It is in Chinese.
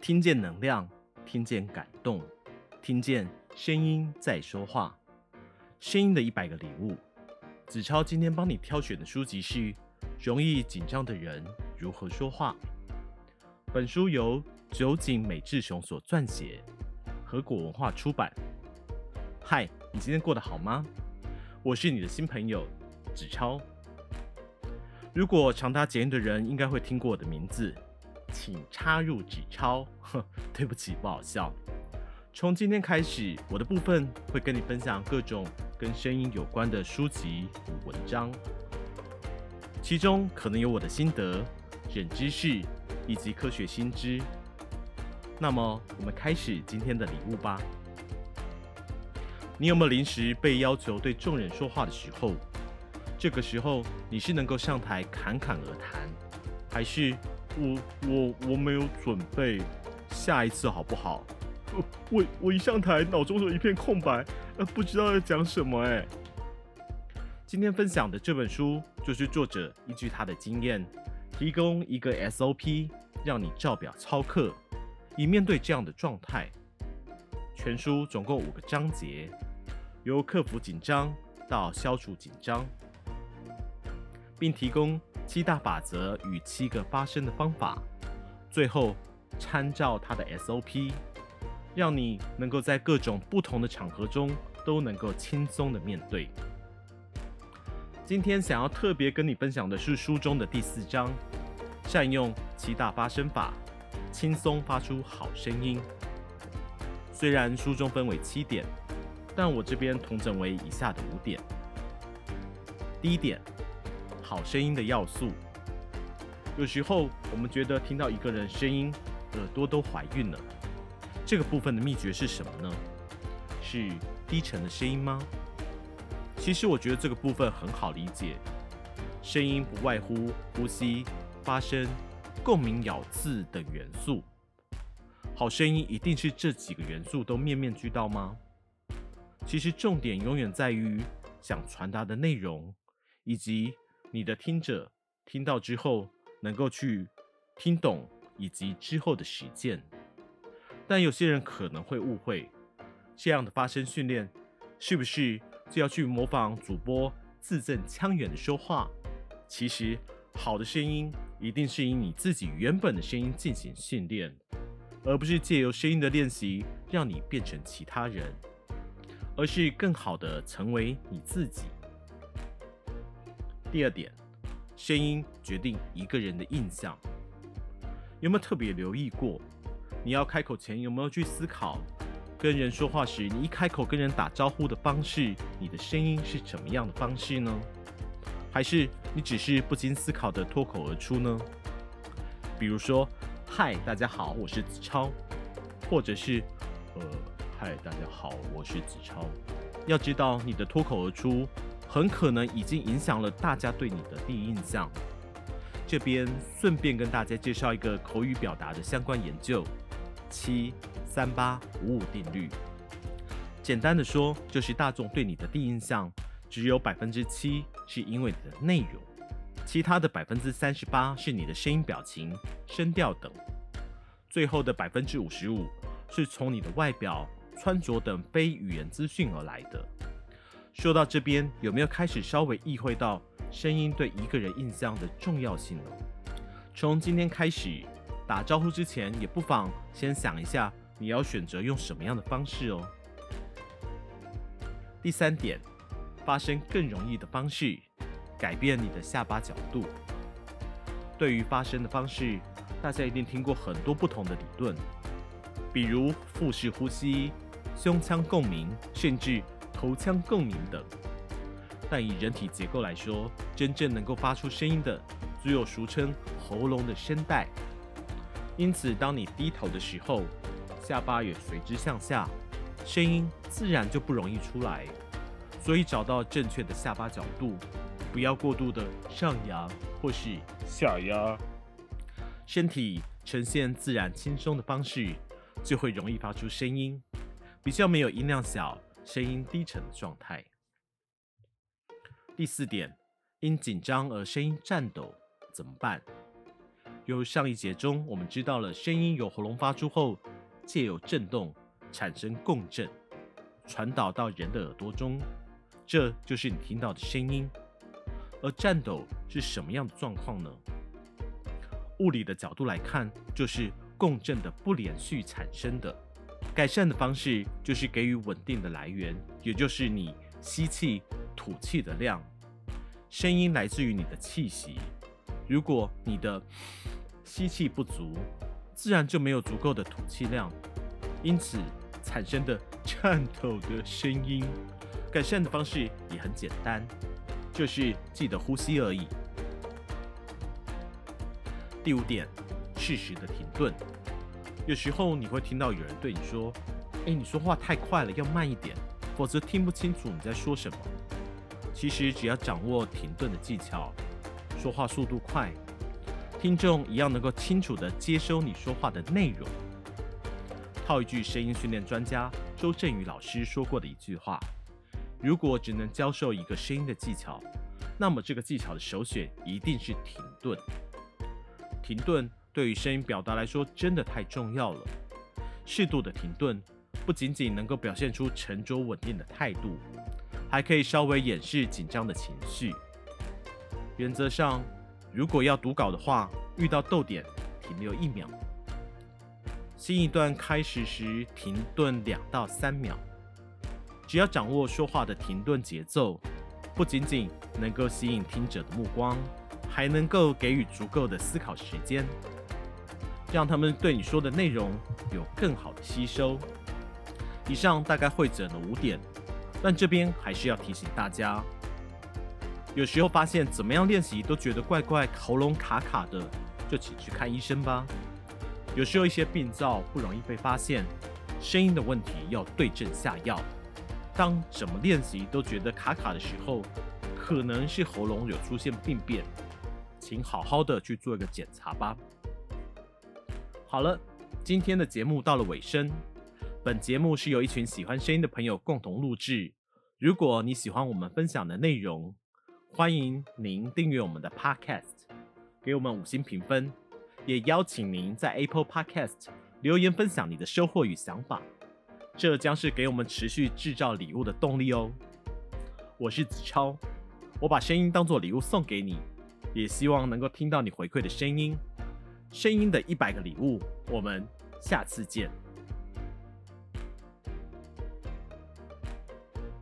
听见能量，听见感动，听见声音在说话。声音的一百个礼物，子超今天帮你挑选的书籍是《容易紧张的人如何说话》。本书由酒井美智雄所撰写，和果文化出版。嗨，你今天过得好吗？我是你的新朋友子超。如果常搭捷运的人，应该会听过我的名字。请插入纸钞。呵，对不起，不好笑。从今天开始，我的部分会跟你分享各种跟声音有关的书籍与文章，其中可能有我的心得、冷知识以及科学新知。那么，我们开始今天的礼物吧。你有没有临时被要求对众人说话的时候？这个时候，你是能够上台侃侃而谈，还是？我我我没有准备，下一次好不好？我我一上台，脑中就一片空白，呃，不知道要讲什么哎。今天分享的这本书，就是作者依据他的经验，提供一个 SOP，让你照表操课，以面对这样的状态。全书总共五个章节，由克服紧张到消除紧张，并提供。七大法则与七个发声的方法，最后参照他的 SOP，让你能够在各种不同的场合中都能够轻松的面对。今天想要特别跟你分享的是书中的第四章，善用七大发声法，轻松发出好声音。虽然书中分为七点，但我这边统整为以下的五点。第一点。好声音的要素，有时候我们觉得听到一个人声音，耳朵都怀孕了。这个部分的秘诀是什么呢？是低沉的声音吗？其实我觉得这个部分很好理解，声音不外乎呼吸、发声、共鸣、咬字等元素。好声音一定是这几个元素都面面俱到吗？其实重点永远在于想传达的内容，以及。你的听者听到之后，能够去听懂以及之后的实践。但有些人可能会误会，这样的发声训练是不是就要去模仿主播字正腔圆的说话？其实，好的声音一定是以你自己原本的声音进行训练，而不是借由声音的练习让你变成其他人，而是更好的成为你自己。第二点，声音决定一个人的印象。有没有特别留意过？你要开口前有没有去思考，跟人说话时，你一开口跟人打招呼的方式，你的声音是怎么样的方式呢？还是你只是不经思考的脱口而出呢？比如说，嗨，大家好，我是子超，或者是，呃，嗨，大家好，我是子超。要知道，你的脱口而出。很可能已经影响了大家对你的第一印象。这边顺便跟大家介绍一个口语表达的相关研究：七三八五五定律。简单的说，就是大众对你的第一印象只有百分之七是因为你的内容，其他的百分之三十八是你的声音、表情、声调等，最后的百分之五十五是从你的外表、穿着等非语言资讯而来的。说到这边，有没有开始稍微意会到声音对一个人印象的重要性呢？从今天开始，打招呼之前，也不妨先想一下你要选择用什么样的方式哦。第三点，发声更容易的方式，改变你的下巴角度。对于发声的方式，大家一定听过很多不同的理论，比如腹式呼吸、胸腔共鸣，甚至。头腔共鸣等，但以人体结构来说，真正能够发出声音的，只有俗称喉咙的声带。因此，当你低头的时候，下巴也随之向下，声音自然就不容易出来。所以，找到正确的下巴角度，不要过度的上扬或是下压，身体呈现自然轻松的方式，就会容易发出声音，比较没有音量小。声音低沉的状态。第四点，因紧张而声音颤抖怎么办？由上一节中，我们知道了声音由喉咙发出后，借由震动产生共振，传导到人的耳朵中，这就是你听到的声音。而颤抖是什么样的状况呢？物理的角度来看，就是共振的不连续产生的。改善的方式就是给予稳定的来源，也就是你吸气、吐气的量。声音来自于你的气息，如果你的吸气不足，自然就没有足够的吐气量，因此产生的颤抖的声音。改善的方式也很简单，就是记得呼吸而已。第五点，适时的停顿。有时候你会听到有人对你说：“诶，你说话太快了，要慢一点，否则听不清楚你在说什么。”其实只要掌握停顿的技巧，说话速度快。听众一样能够清楚地接收你说话的内容。套一句声音训练专家周振宇老师说过的一句话：如果只能教授一个声音的技巧，那么这个技巧的首选一定是停顿。停顿对于声音表达来说真的太重要了。适度的停顿不仅仅能够表现出沉着稳定的态度，还可以稍微掩饰紧张的情绪。原则上，如果要读稿的话，遇到逗点停留一秒，新一段开始时停顿两到三秒。只要掌握说话的停顿节奏，不仅仅能够吸引听者的目光，还能够给予足够的思考时间，让他们对你说的内容有更好的吸收。以上大概汇整了五点，但这边还是要提醒大家。有时候发现怎么样练习都觉得怪怪，喉咙卡卡的，就请去看医生吧。有时候一些病灶不容易被发现，声音的问题要对症下药。当怎么练习都觉得卡卡的时候，可能是喉咙有出现病变，请好好的去做一个检查吧。好了，今天的节目到了尾声。本节目是由一群喜欢声音的朋友共同录制。如果你喜欢我们分享的内容，欢迎您订阅我们的 Podcast，给我们五星评分，也邀请您在 Apple Podcast 留言分享你的收获与想法，这将是给我们持续制造礼物的动力哦。我是子超，我把声音当作礼物送给你，也希望能够听到你回馈的声音，声音的一百个礼物，我们下次见。